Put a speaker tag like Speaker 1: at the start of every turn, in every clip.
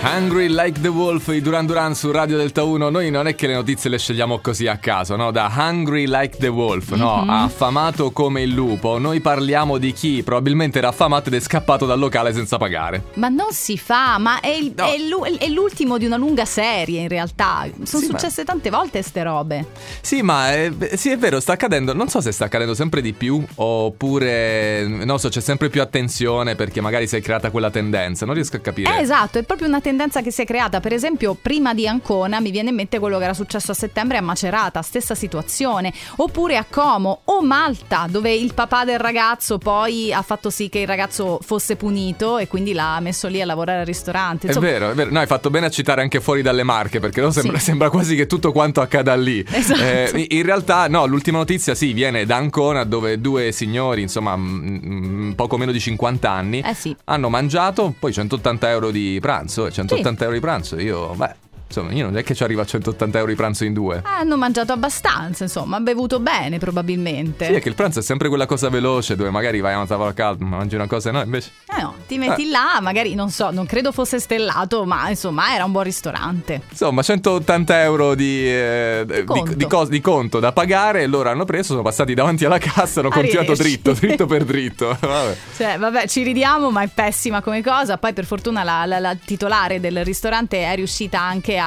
Speaker 1: Hungry Like the Wolf, i Duran Duran su Radio Delta 1. Noi non è che le notizie le scegliamo così a caso, no? Da Hungry Like the Wolf, no?
Speaker 2: Mhm.
Speaker 1: Affamato come il lupo. Noi parliamo di chi probabilmente era affamato ed è scappato dal locale senza pagare.
Speaker 2: Ma non si fa, ma è, il-
Speaker 1: No.
Speaker 2: è l'u- è l'ultimo di una lunga serie in realtà. Sono
Speaker 1: Sì, ma-
Speaker 2: successe tante volte ste robe.
Speaker 1: Sì, ma è, sì, è vero, sta accadendo. Non so se sta accadendo sempre di più oppure, non so, c'è sempre più attenzione perché magari si è creata quella tendenza. Non riesco a capire.
Speaker 2: Eh, esatto, è proprio una tendenza che si è creata. Per esempio, prima di Ancona mi viene in mente quello che era successo a settembre a Macerata, stessa situazione. Oppure a Como o Malta, dove il papà del ragazzo poi ha fatto sì che il ragazzo fosse punito e quindi l'ha messo lì a lavorare al ristorante.
Speaker 1: È
Speaker 2: Insomma,
Speaker 1: vero, è vero. No, hai fatto bene a citare anche fuori dalle marche, perché no, sembra,
Speaker 2: Sì.
Speaker 1: sembra quasi che tutto quanto accada lì.
Speaker 2: Esatto.
Speaker 1: Eh, in realtà, no, l'ultima notizia sì, viene da Ancona, dove due signori, insomma, mm, mm, poco meno di 50 anni,
Speaker 2: Eh sì.
Speaker 1: hanno mangiato poi 180 euro di pranzo. E 180 euro di pranzo, io, beh, insomma, io non è che ci arrivo a 180 euro di pranzo in due.
Speaker 2: Hanno mangiato abbastanza, insomma, bevuto bene probabilmente.
Speaker 1: Sì, è che il pranzo è sempre quella cosa veloce dove magari vai a una tavola calda, mangi una cosa, no, invece.
Speaker 2: Eh no, ti metti là, magari non so, non credo fosse stellato, ma insomma era un buon ristorante.
Speaker 1: Insomma, 180 euro di, eh, di-
Speaker 2: conto.
Speaker 1: di cos- di conto da pagare e loro hanno preso, sono passati davanti alla cassa, hanno continuato dritto, dritto per dritto. Vabbè.
Speaker 2: Cioè, vabbè, ci ridiamo, ma è pessima come cosa. Poi, per fortuna, la, la- la titolare del ristorante è riuscita anche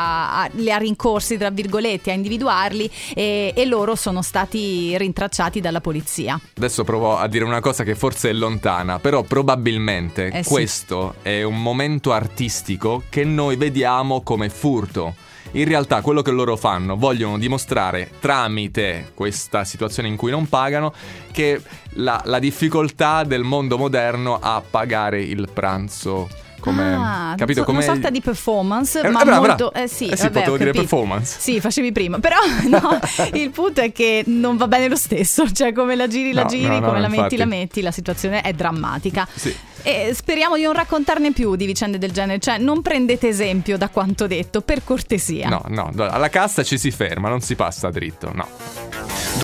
Speaker 2: li ha rincorsi, tra virgolette, a individuarli e, e loro sono stati rintracciati dalla polizia.
Speaker 1: Adesso provo a dire una cosa che forse è lontana, però probabilmente
Speaker 2: Eh sì.
Speaker 1: questo è un momento artistico che noi vediamo come furto. In realtà quello che loro fanno vogliono dimostrare tramite questa situazione in cui non pagano che la, la difficoltà del mondo moderno a pagare il pranzo come
Speaker 2: ah,
Speaker 1: capito come
Speaker 2: una sorta di performance,
Speaker 1: Eh,
Speaker 2: ma
Speaker 1: brava,
Speaker 2: molto.
Speaker 1: brava.
Speaker 2: Eh sì,
Speaker 1: Eh sì,
Speaker 2: vabbè,
Speaker 1: potevo dire performance.
Speaker 2: Sì, facevi prima. Però no, il punto è che non va bene lo stesso. Cioè, come la giri, la
Speaker 1: No,
Speaker 2: giri,
Speaker 1: no,
Speaker 2: come la
Speaker 1: infatti.
Speaker 2: metti, la metti, la situazione è drammatica.
Speaker 1: Sì.
Speaker 2: E speriamo di non raccontarne più di vicende del genere. Cioè, non prendete esempio da quanto detto, per cortesia.
Speaker 1: No, no, alla cassa ci si ferma, non si passa dritto, no.